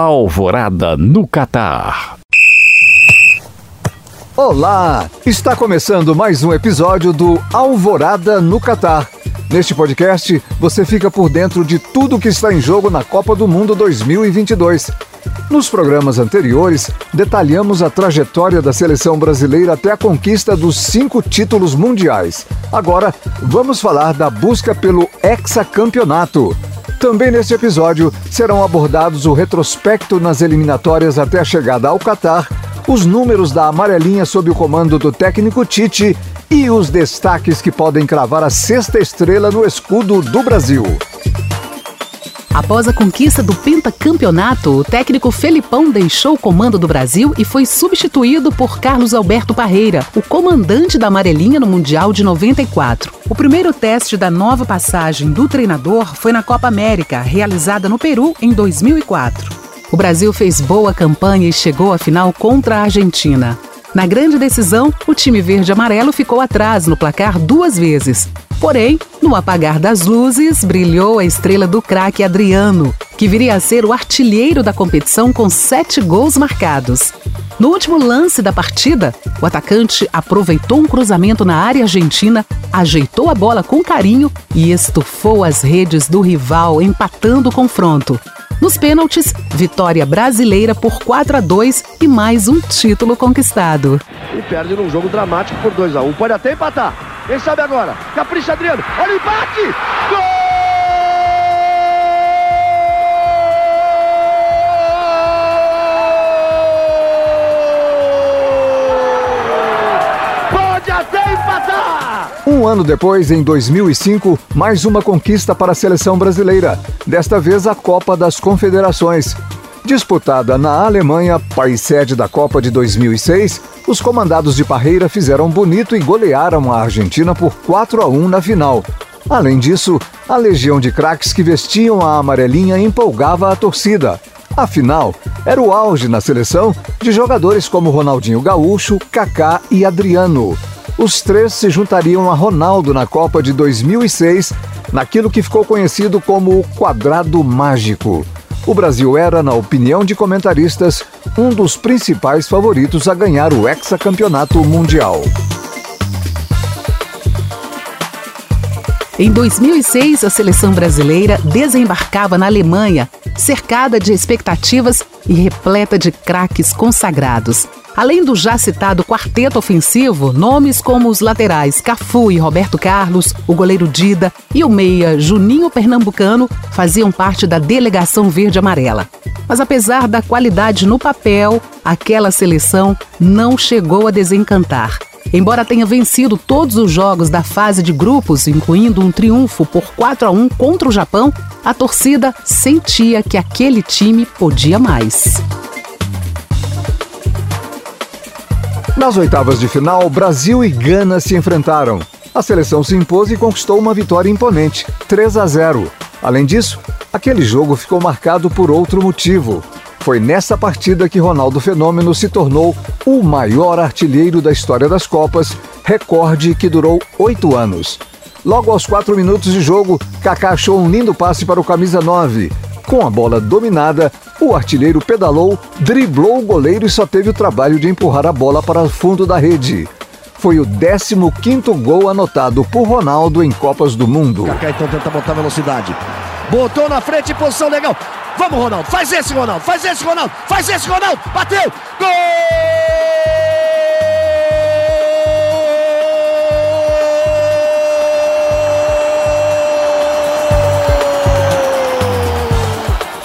Alvorada no Catar. Olá! Está começando mais um episódio do Alvorada no Catar. Neste podcast, você fica por dentro de tudo que está em jogo na Copa do Mundo 2022. Nos programas anteriores, detalhamos a trajetória da seleção brasileira até a conquista dos cinco títulos mundiais. Agora, vamos falar da busca pelo hexacampeonato. Também neste episódio serão abordados o retrospecto nas eliminatórias até a chegada ao Catar, os números da amarelinha sob o comando do técnico Tite e os destaques que podem cravar a sexta estrela no escudo do Brasil. Após a conquista do pentacampeonato, o técnico Felipão deixou o comando do Brasil e foi substituído por Carlos Alberto Parreira, o comandante da Amarelinha no Mundial de 94. O primeiro teste da nova passagem do treinador foi na Copa América, realizada no Peru em 2004. O Brasil fez boa campanha e chegou à final contra a Argentina. Na grande decisão, o time verde-amarelo ficou atrás no placar duas vezes. Porém, no apagar das luzes, brilhou a estrela do craque Adriano, que viria a ser o artilheiro da competição com sete gols marcados. No último lance da partida, o atacante aproveitou um cruzamento na área argentina, ajeitou a bola com carinho e estufou as redes do rival, empatando o confronto. Nos pênaltis, vitória brasileira por 4 a 2 e mais um título conquistado. E perde num jogo dramático por 2 a 1. Pode até empatar. Quem sabe agora? Capricha Adriano. Olha o empate! Gol! Um ano depois, em 2005, mais uma conquista para a seleção brasileira, desta vez a Copa das Confederações. Disputada na Alemanha, país sede da Copa de 2006, os comandados de Parreira fizeram bonito e golearam a Argentina por 4 a 1 na final. Além disso, a legião de craques que vestiam a amarelinha empolgava a torcida. Afinal, era o auge na seleção de jogadores como Ronaldinho Gaúcho, Kaká e Adriano. Os três se juntariam a Ronaldo na Copa de 2006, naquilo que ficou conhecido como o Quadrado Mágico. O Brasil era, na opinião de comentaristas, um dos principais favoritos a ganhar o hexacampeonato mundial. Em 2006, a seleção brasileira desembarcava na Alemanha, cercada de expectativas e repleta de craques consagrados. Além do já citado quarteto ofensivo, nomes como os laterais Cafu e Roberto Carlos, o goleiro Dida e o meia Juninho Pernambucano faziam parte da delegação verde-amarela. Mas apesar da qualidade no papel, aquela seleção não chegou a desencantar. Embora tenha vencido todos os jogos da fase de grupos, incluindo um triunfo por 4 a 1 contra o Japão, a torcida sentia que aquele time podia mais. Nas oitavas de final, Brasil e Gana se enfrentaram. A seleção se impôs e conquistou uma vitória imponente, 3 a 0. Além disso, aquele jogo ficou marcado por outro motivo. Foi nessa partida que Ronaldo Fenômeno se tornou o maior artilheiro da história das Copas, recorde que durou oito anos. Logo aos quatro minutos de jogo, Kaká achou um lindo passe para o camisa 9. Com a bola dominada, o artilheiro pedalou, driblou o goleiro e só teve o trabalho de empurrar a bola para o fundo da rede. Foi o 15º gol anotado por Ronaldo em Copas do Mundo. Kaká então tenta botar velocidade. Botou na frente, posição legal. Vamos, Ronaldo. Faz esse, Ronaldo. Faz esse, Ronaldo. Faz esse, Ronaldo. Bateu. Gol!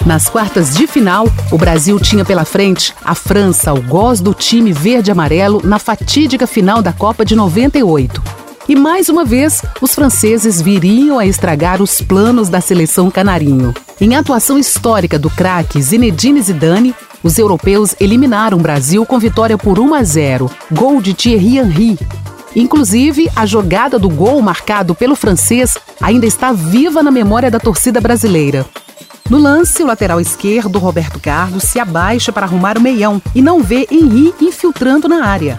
Nas quartas de final, o Brasil tinha pela frente a França, o goz do time verde-amarelo, na fatídica final da Copa de 98. E mais uma vez, os franceses viriam a estragar os planos da seleção canarinho. Em atuação histórica do craque Zinedine Zidane, os europeus eliminaram o Brasil com vitória por 1 a 0, gol de Thierry Henry. Inclusive, a jogada do gol marcado pelo francês ainda está viva na memória da torcida brasileira. No lance, o lateral esquerdo, Roberto Carlos, se abaixa para arrumar o meião e não vê Henri infiltrando na área.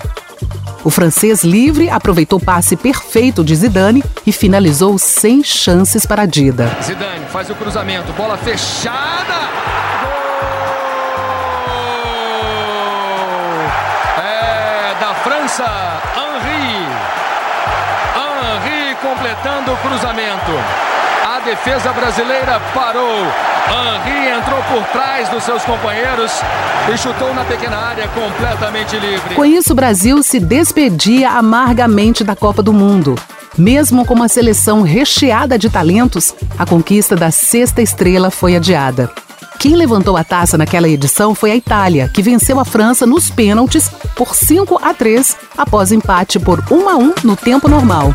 O francês livre aproveitou o passe perfeito de Zidane e finalizou sem chances para a Dida. Zidane faz o cruzamento, bola fechada. Gol! É da França, Henri. Henri completando o cruzamento. Defesa brasileira parou. Henri entrou por trás dos seus companheiros e chutou na pequena área completamente livre. Com isso, o Brasil se despedia amargamente da Copa do Mundo. Mesmo com uma seleção recheada de talentos, a conquista da sexta estrela foi adiada. Quem levantou a taça naquela edição foi a Itália, que venceu a França nos pênaltis por 5 a 3, após empate por 1 a 1 no tempo normal.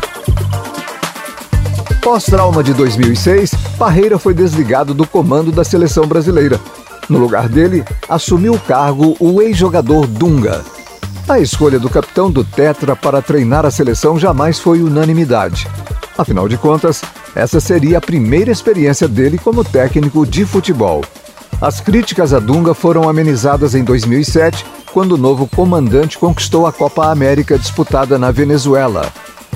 Pós-trauma de 2006, Parreira foi desligado do comando da seleção brasileira. No lugar dele, assumiu o cargo o ex-jogador Dunga. A escolha do capitão do Tetra para treinar a seleção jamais foi unanimidade. Afinal de contas, essa seria a primeira experiência dele como técnico de futebol. As críticas a Dunga foram amenizadas em 2007, quando o novo comandante conquistou a Copa América disputada na Venezuela.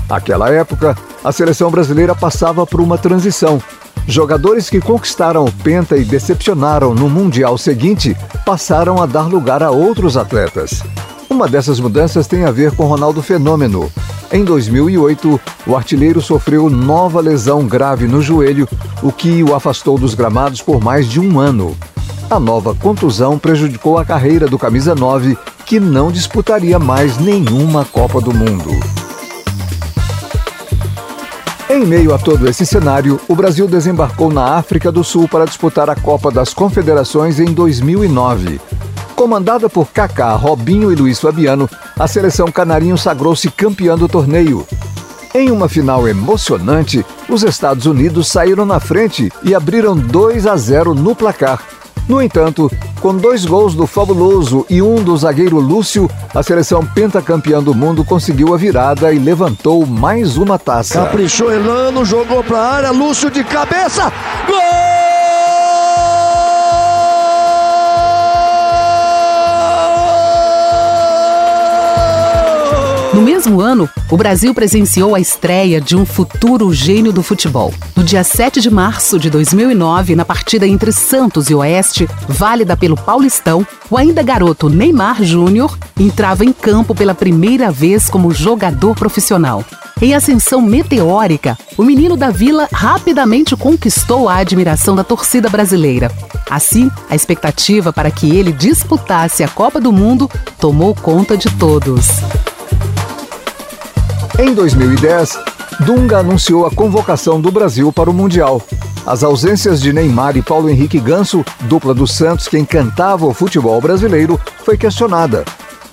Naquela época, a seleção brasileira passava por uma transição. Jogadores que conquistaram o Penta e decepcionaram no Mundial seguinte passaram a dar lugar a outros atletas. Uma dessas mudanças tem a ver com Ronaldo Fenômeno. Em 2008, o artilheiro sofreu nova lesão grave no joelho, o que o afastou dos gramados por mais de um ano. A nova contusão prejudicou a carreira do camisa 9, que não disputaria mais nenhuma Copa do Mundo. Em meio a todo esse cenário, o Brasil desembarcou na África do Sul para disputar a Copa das Confederações em 2009. Comandada por Kaká, Robinho e Luiz Fabiano, a seleção canarinho sagrou-se campeã do torneio. Em uma final emocionante, os Estados Unidos saíram na frente e abriram 2 a 0 no placar. No entanto, com dois gols do Fabuloso e um do zagueiro Lúcio, a seleção pentacampeã do mundo conseguiu a virada e levantou mais uma taça. Caprichou Elano, jogou para a área, Lúcio de cabeça, gol! Mesmo ano, o Brasil presenciou a estreia de um futuro gênio do futebol. No dia 7 de março de 2009, na partida entre Santos e Oeste, válida pelo Paulistão, o ainda garoto Neymar Júnior entrava em campo pela primeira vez como jogador profissional. Em ascensão meteórica, o menino da Vila rapidamente conquistou a admiração da torcida brasileira. Assim, a expectativa para que ele disputasse a Copa do Mundo tomou conta de todos. Em 2010, Dunga anunciou a convocação do Brasil para o Mundial. As ausências de Neymar e Paulo Henrique Ganso, dupla do Santos que encantava o futebol brasileiro, foi questionada.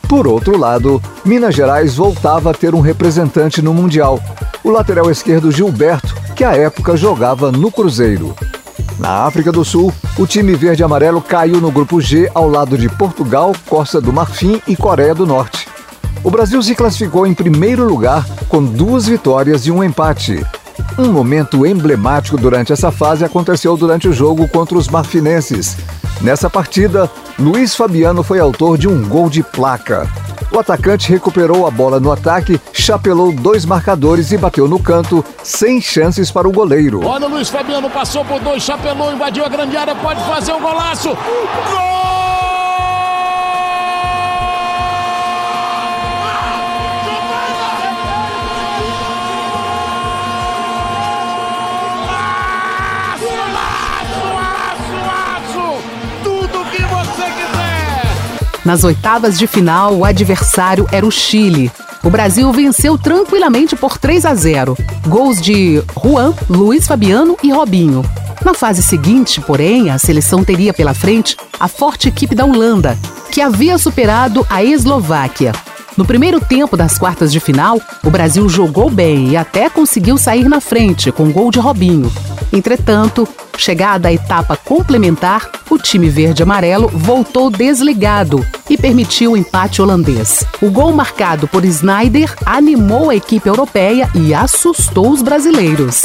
Por outro lado, Minas Gerais voltava a ter um representante no Mundial, o lateral esquerdo Gilberto, que à época jogava no Cruzeiro. Na África do Sul, o time verde-amarelo caiu no grupo G ao lado de Portugal, Costa do Marfim e Coreia do Norte. O Brasil se classificou em primeiro lugar com duas vitórias e um empate. Um momento emblemático durante essa fase aconteceu durante o jogo contra os marfinenses. Nessa partida, Luiz Fabiano foi autor de um gol de placa. O atacante recuperou a bola no ataque, chapelou dois marcadores e bateu no canto, sem chances para o goleiro. Olha o Luiz Fabiano, passou por dois, chapelou, invadiu a grande área, pode fazer um golaço. Gol! Nas oitavas de final, o adversário era o Chile. O Brasil venceu tranquilamente por 3 a 0. Gols de Juan, Luiz Fabiano e Robinho. Na fase seguinte, porém, a seleção teria pela frente a forte equipe da Holanda, que havia superado a Eslováquia. No primeiro tempo das quartas de final, o Brasil jogou bem e até conseguiu sair na frente com gol de Robinho. Entretanto, chegada a etapa complementar, o time verde-amarelo voltou desligado e permitiu o empate holandês. O gol marcado por Snyder animou a equipe europeia e assustou os brasileiros.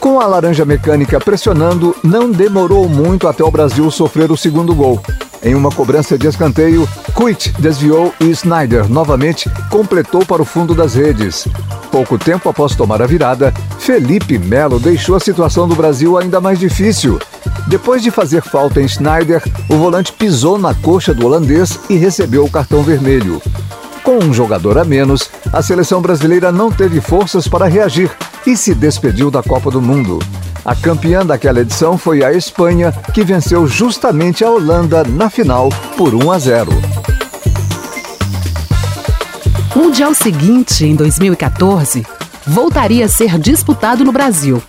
Com a laranja mecânica pressionando, não demorou muito até o Brasil sofrer o segundo gol. Em uma cobrança de escanteio, Kuit desviou e Snyder novamente completou para o fundo das redes. Pouco tempo após tomar a virada, Felipe Melo deixou a situação do Brasil ainda mais difícil. Depois de fazer falta em Schneider, o volante pisou na coxa do holandês e recebeu o cartão vermelho. Com um jogador a menos, a seleção brasileira não teve forças para reagir e se despediu da Copa do Mundo. A campeã daquela edição foi a Espanha, que venceu justamente a Holanda na final por 1 a 0. O Mundial seguinte, em 2014, voltaria a ser disputado no Brasil.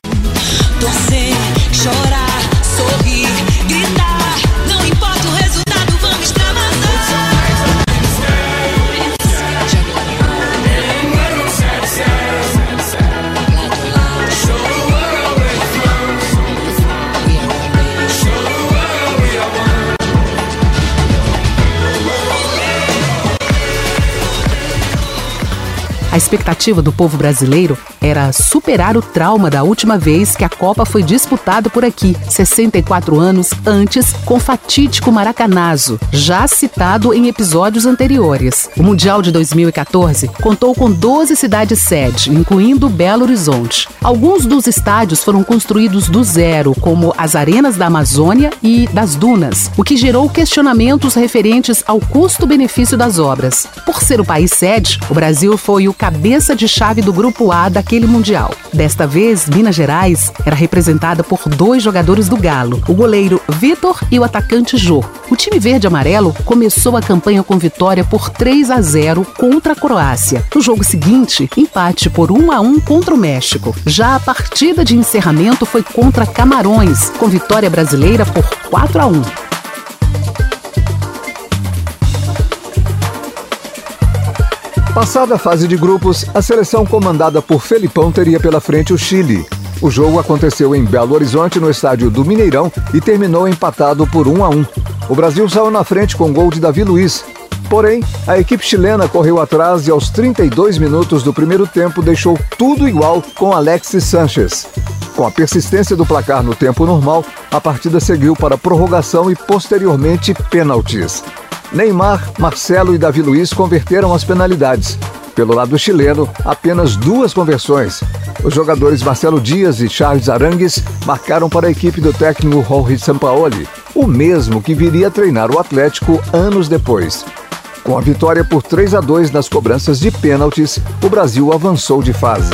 Expectativa do povo brasileiro era superar o trauma da última vez que a Copa foi disputada por aqui, 64 anos antes, com fatídico Maracanazo, já citado em episódios anteriores. O Mundial de 2014 contou com 12 cidades sede, incluindo Belo Horizonte. Alguns dos estádios foram construídos do zero, como as arenas da Amazônia e das Dunas, o que gerou questionamentos referentes ao custo-benefício das obras. Por ser o país sede, o Brasil foi o cabeça de chave do Grupo A daquele Mundial. Desta vez, Minas Gerais era representada por dois jogadores do Galo, o goleiro Vitor e o atacante Jô. O time verde-amarelo começou a campanha com vitória por 3 a 0 contra a Croácia. No jogo seguinte, empate por 1 a 1 contra o México. Já a partida de encerramento foi contra Camarões, com vitória brasileira por 4 a 1. Passada a fase de grupos, a seleção comandada por Felipão teria pela frente o Chile. O jogo aconteceu em Belo Horizonte, no estádio do Mineirão, e terminou empatado por 1 a 1. O Brasil saiu na frente com gol de Davi Luiz. Porém, a equipe chilena correu atrás e aos 32 minutos do primeiro tempo deixou tudo igual com Alexis Sanches. Com a persistência do placar no tempo normal, a partida seguiu para prorrogação e posteriormente pênaltis. Neymar, Marcelo e Davi Luiz converteram as penalidades. Pelo lado chileno, apenas duas conversões. Os jogadores Marcelo Dias e Charles Arangues marcaram para a equipe do técnico Jorge Sampaoli, o mesmo que viria a treinar o Atlético anos depois. Com a vitória por 3 a 2 nas cobranças de pênaltis, o Brasil avançou de fase.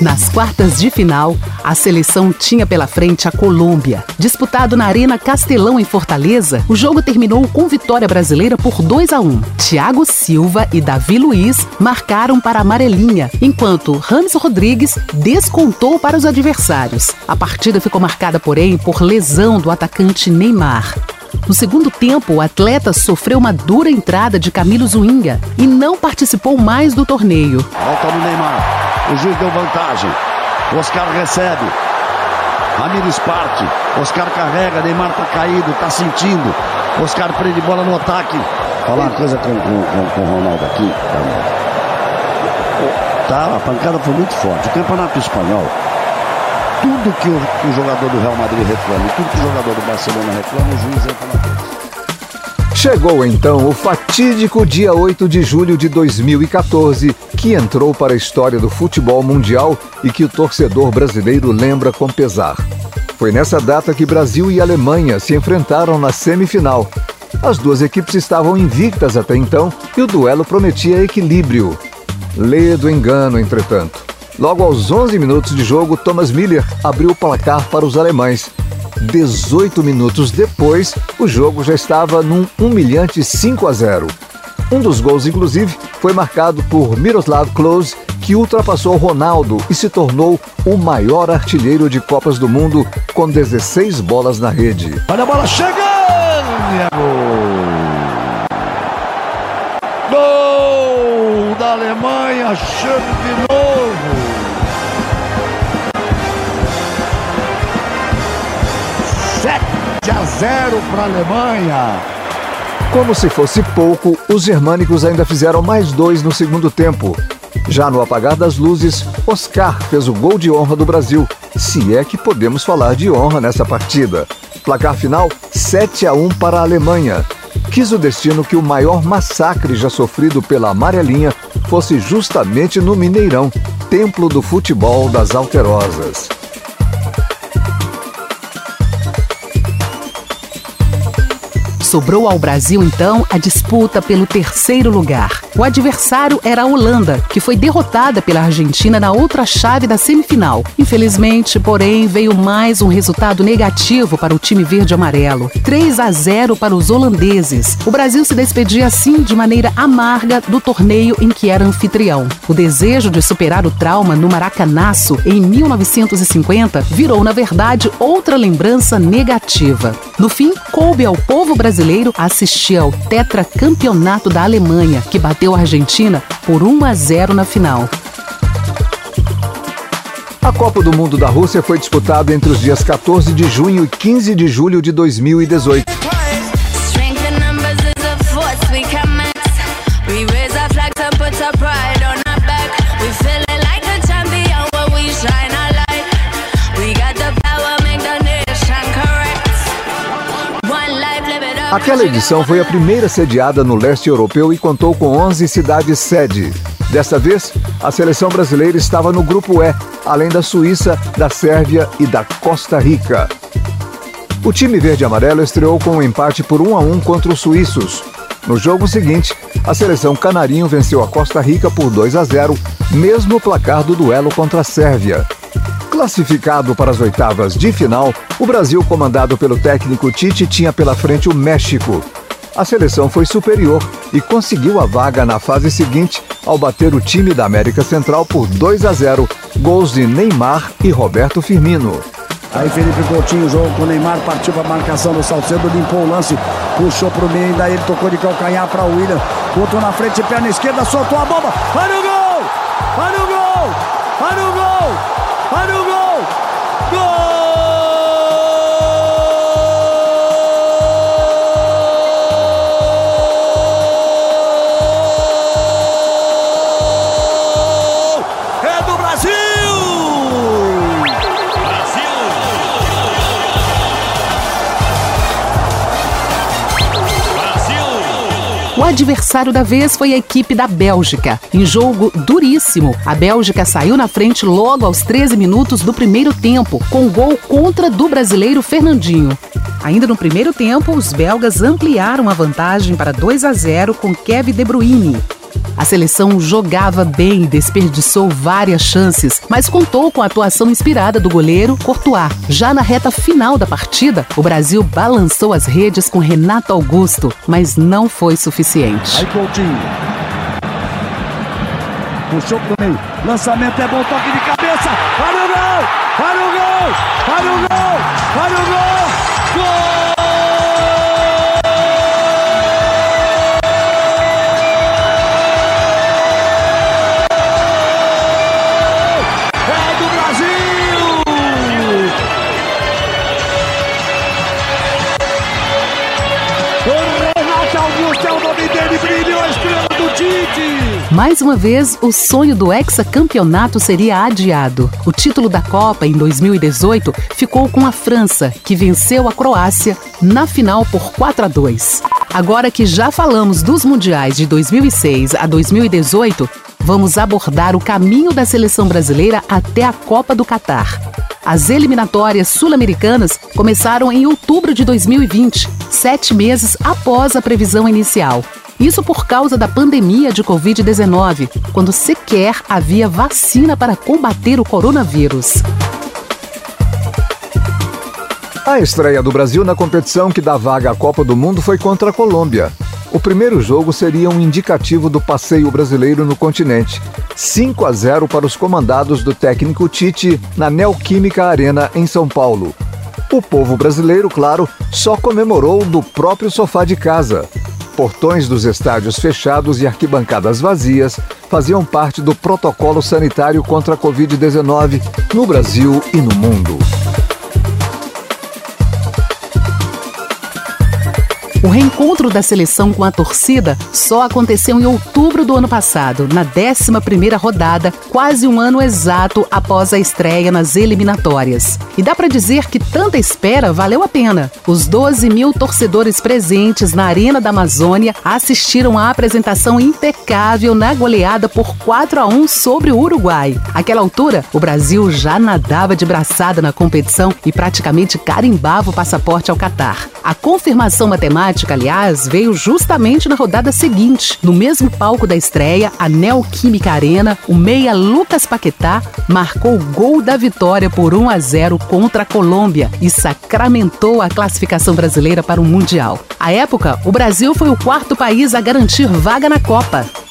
Nas quartas de final, a seleção tinha pela frente a Colômbia. Disputado na Arena Castelão em Fortaleza, o jogo terminou com vitória brasileira por 2 a 1. Thiago Silva e Davi Luiz marcaram para a amarelinha, enquanto Rames Rodrigues descontou para os adversários. A partida ficou marcada, porém, por lesão do atacante Neymar. No segundo tempo, o atleta sofreu uma dura entrada de Camilo Zuinga e não participou mais do torneio. Volta no Neymar. O juiz deu vantagem. Oscar recebe. Ramires parte. Oscar carrega. Neymar tá caído, tá sentindo. Oscar prende bola no ataque. Falar uma coisa com, com, com, o Ronaldo aqui. Tá, a pancada foi muito forte. O campeonato espanhol, tudo que o, o jogador do Real Madrid reclama, tudo que o jogador do Barcelona reclama, o juiz entra na frente. Chegou então o fatídico dia 8 de julho de 2014, que entrou para a história do futebol mundial e que o torcedor brasileiro lembra com pesar. Foi nessa data que Brasil e Alemanha se enfrentaram na semifinal. As duas equipes estavam invictas até então e o duelo prometia equilíbrio. Lê do engano, entretanto. Logo aos 11 minutos de jogo, Thomas Miller abriu o placar para os alemães. 18 minutos depois, o jogo já estava num humilhante 5 a 0. Um dos gols, inclusive, foi marcado por Miroslav Klose, que ultrapassou Ronaldo e se tornou o maior artilheiro de Copas do Mundo com 16 bolas na rede. Olha a bola chegando! Gol! Da Alemanha, chame 7 a 0 para a Alemanha. Como se fosse pouco, os germânicos ainda fizeram mais dois no segundo tempo. Já no apagar das luzes, Oscar fez o gol de honra do Brasil, se é que podemos falar de honra nessa partida. Placar final 7 a 1 para a Alemanha. Quis o destino que o maior massacre já sofrido pela amarelinha fosse justamente no Mineirão, templo do futebol das Alterosas. Sobrou ao Brasil, então, a disputa pelo terceiro lugar. O adversário era a Holanda, que foi derrotada pela Argentina na outra chave da semifinal. Infelizmente, porém, veio mais um resultado negativo para o time verde-amarelo: 3 a 0 para os holandeses. O Brasil se despedia assim de maneira amarga do torneio em que era anfitrião. O desejo de superar o trauma no Maracanaço em 1950 virou, na verdade, outra lembrança negativa. No fim, coube ao povo brasileiro brasileiro assistir ao tetracampeonato da Alemanha, que bateu a Argentina por 1 a 0 na final. A Copa do Mundo da Rússia foi disputada entre os dias 14 de junho e 15 de julho de 2018. Aquela edição foi a primeira sediada no leste europeu e contou com 11 cidades sede. Desta vez, a seleção brasileira estava no grupo E, além da Suíça, da Sérvia e da Costa Rica. O time verde-amarelo estreou com um empate por 1 a 1 contra os suíços. No jogo seguinte, a seleção canarinho venceu a Costa Rica por 2 a 0, mesmo placar do duelo contra a Sérvia. Classificado para as oitavas de final, o Brasil, comandado pelo técnico Tite, tinha pela frente o México. A seleção foi superior e conseguiu a vaga na fase seguinte ao bater o time da América Central por 2 a 0, gols de Neymar e Roberto Firmino. Aí Felipe Coutinho, jogo com o Neymar, partiu para a marcação do Salcedo, limpou o lance, puxou para o meio, ainda ele tocou de calcanhar para o William, botou na frente, perna esquerda, soltou a bomba, olha o gol! Olha o gol! Olha o gol! Gol! Adversário da vez foi a equipe da Bélgica. Em jogo duríssimo, a Bélgica saiu na frente logo aos 13 minutos do primeiro tempo, com gol contra do brasileiro Fernandinho. Ainda no primeiro tempo, os belgas ampliaram a vantagem para 2 a 0 com Kevin De Bruyne. A seleção jogava bem e desperdiçou várias chances, mas contou com a atuação inspirada do goleiro Courtois. Já na reta final da partida, o Brasil balançou as redes com Renato Augusto, mas não foi suficiente. Aí Coutinho. Puxou pro meio. Lançamento é bom, toque de cabeça. Olha o gol! Olha o gol! Olha o gol! Olha o! Gol! Mais uma vez, o sonho do hexacampeonato seria adiado. O título da Copa em 2018 ficou com a França, que venceu a Croácia na final por 4 a 2. Agora que já falamos dos mundiais de 2006 a 2018, vamos abordar o caminho da seleção brasileira até a Copa do Catar. As eliminatórias sul-americanas começaram em outubro de 2020, sete meses após a previsão inicial. Isso por causa da pandemia de Covid-19, quando sequer havia vacina para combater o coronavírus. A estreia do Brasil na competição que dá vaga à Copa do Mundo foi contra a Colômbia. O primeiro jogo seria um indicativo do passeio brasileiro no continente. 5 a 0 para os comandados do técnico Tite na Neoquímica Arena em São Paulo. O povo brasileiro, claro, só comemorou do próprio sofá de casa. Portões dos estádios fechados e arquibancadas vazias faziam parte do protocolo sanitário contra a Covid-19 no Brasil e no mundo. O reencontro da seleção com a torcida só aconteceu em outubro do ano passado, na 11ª rodada, quase um ano exato após a estreia nas eliminatórias. E dá para dizer que tanta espera valeu a pena. Os 12 mil torcedores presentes na Arena da Amazônia assistiram à apresentação impecável na goleada por 4 a 1 sobre o Uruguai. Aquela altura, o Brasil já nadava de braçada na competição e praticamente carimbava o passaporte ao Catar. A confirmação matemática, aliás, veio justamente na rodada seguinte. No mesmo palco da estreia, a Neoquímica Arena, o meia Lucas Paquetá marcou o gol da vitória por 1 a 0 contra a Colômbia e sacramentou a classificação brasileira para o Mundial. À época, o Brasil foi o quarto país a garantir vaga na Copa.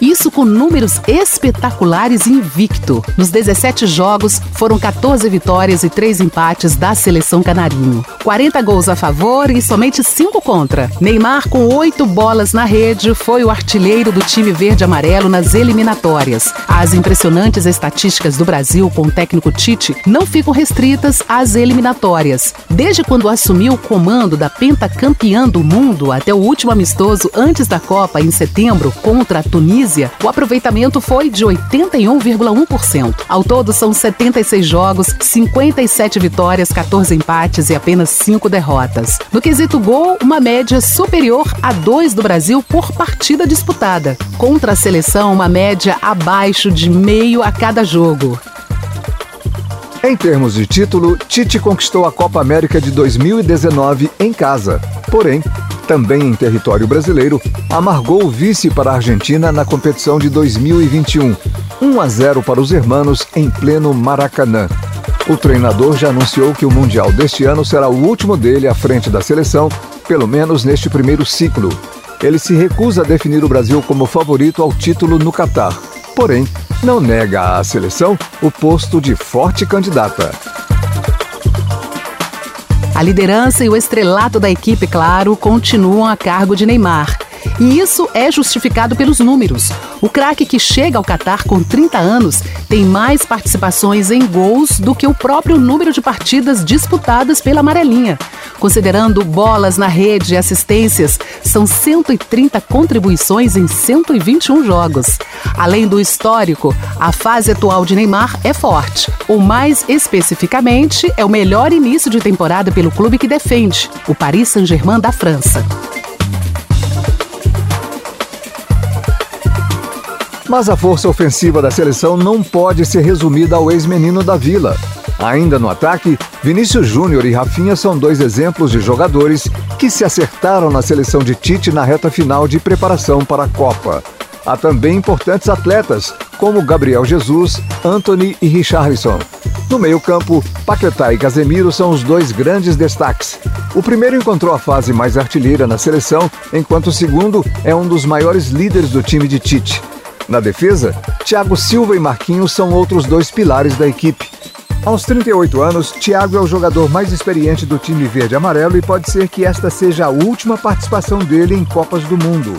Isso com números espetaculares invicto. Nos 17 jogos, foram 14 vitórias e 3 empates da seleção canarinho. 40 gols a favor e somente 5 contra. Neymar, com 8 bolas na rede, foi o artilheiro do time verde-amarelo nas eliminatórias. As impressionantes estatísticas do Brasil com o técnico Tite não ficam restritas às eliminatórias. Desde quando assumiu o comando da pentacampeã do mundo até o último amistoso antes da Copa, em setembro, contra a Tunísia, Tunísia, o aproveitamento foi de 81,1%. Ao todo, são 76 jogos, 57 vitórias, 14 empates e apenas 5 derrotas. No quesito gol, uma média superior a 2 do Brasil por partida disputada. Contra a seleção, uma média abaixo de meio a cada jogo. Em termos de título, Tite conquistou a Copa América de 2019 em casa. Porém, também em território brasileiro, amargou o vice para a Argentina na competição de 2021. 1 a 0 para os hermanos em pleno Maracanã. O treinador já anunciou que o Mundial deste ano será o último dele à frente da seleção, pelo menos neste primeiro ciclo. Ele se recusa a definir o Brasil como favorito ao título no Catar. Porém, não nega à seleção o posto de forte candidata. A liderança e o estrelato da equipe, claro, continuam a cargo de Neymar. E isso é justificado pelos números. O craque que chega ao Catar com 30 anos tem mais participações em gols do que o próprio número de partidas disputadas pela amarelinha. Considerando bolas na rede e assistências, são 130 contribuições em 121 jogos. Além do histórico, a fase atual de Neymar é forte. Ou mais especificamente, é o melhor início de temporada pelo clube que defende, o Paris Saint-Germain da França. Mas a força ofensiva da seleção não pode ser resumida ao ex-menino da Vila. Ainda no ataque, Vinícius Júnior e Rafinha são dois exemplos de jogadores que se acertaram na seleção de Tite na reta final de preparação para a Copa. Há também importantes atletas, como Gabriel Jesus, Anthony e Richarlison. No meio-campo, Paquetá e Casemiro são os dois grandes destaques. O primeiro encontrou a fase mais artilheira na seleção, enquanto o segundo é um dos maiores líderes do time de Tite. Na defesa, Thiago Silva e Marquinhos são outros dois pilares da equipe. Aos 38 anos, Thiago é o jogador mais experiente do time verde-amarelo e pode ser que esta seja a última participação dele em Copas do Mundo.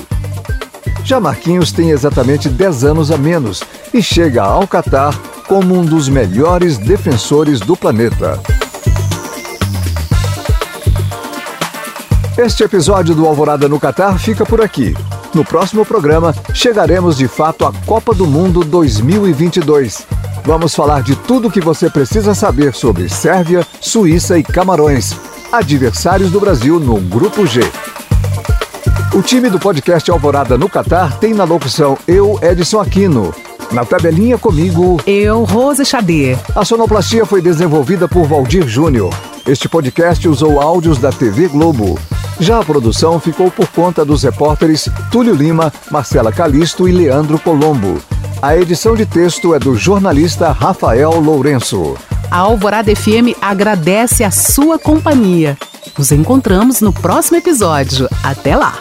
Já Marquinhos tem exatamente 10 anos a menos e chega ao Catar como um dos melhores defensores do planeta. Este episódio do Alvorada no Catar fica por aqui. No próximo programa, chegaremos de fato à Copa do Mundo 2022. Vamos falar de tudo o que você precisa saber sobre Sérvia, Suíça e Camarões, adversários do Brasil no Grupo G. O time do podcast Alvorada no Catar tem na locução eu, Edson Aquino. Na tabelinha comigo, eu, Rose Xavier. A sonoplastia foi desenvolvida por Valdir Júnior. Este podcast usou áudios da TV Globo. Já a produção ficou por conta dos repórteres Túlio Lima, Marcela Calisto e Leandro Colombo. A edição de texto é do jornalista Rafael Lourenço. A Alvorada FM agradece a sua companhia. Nos encontramos no próximo episódio. Até lá!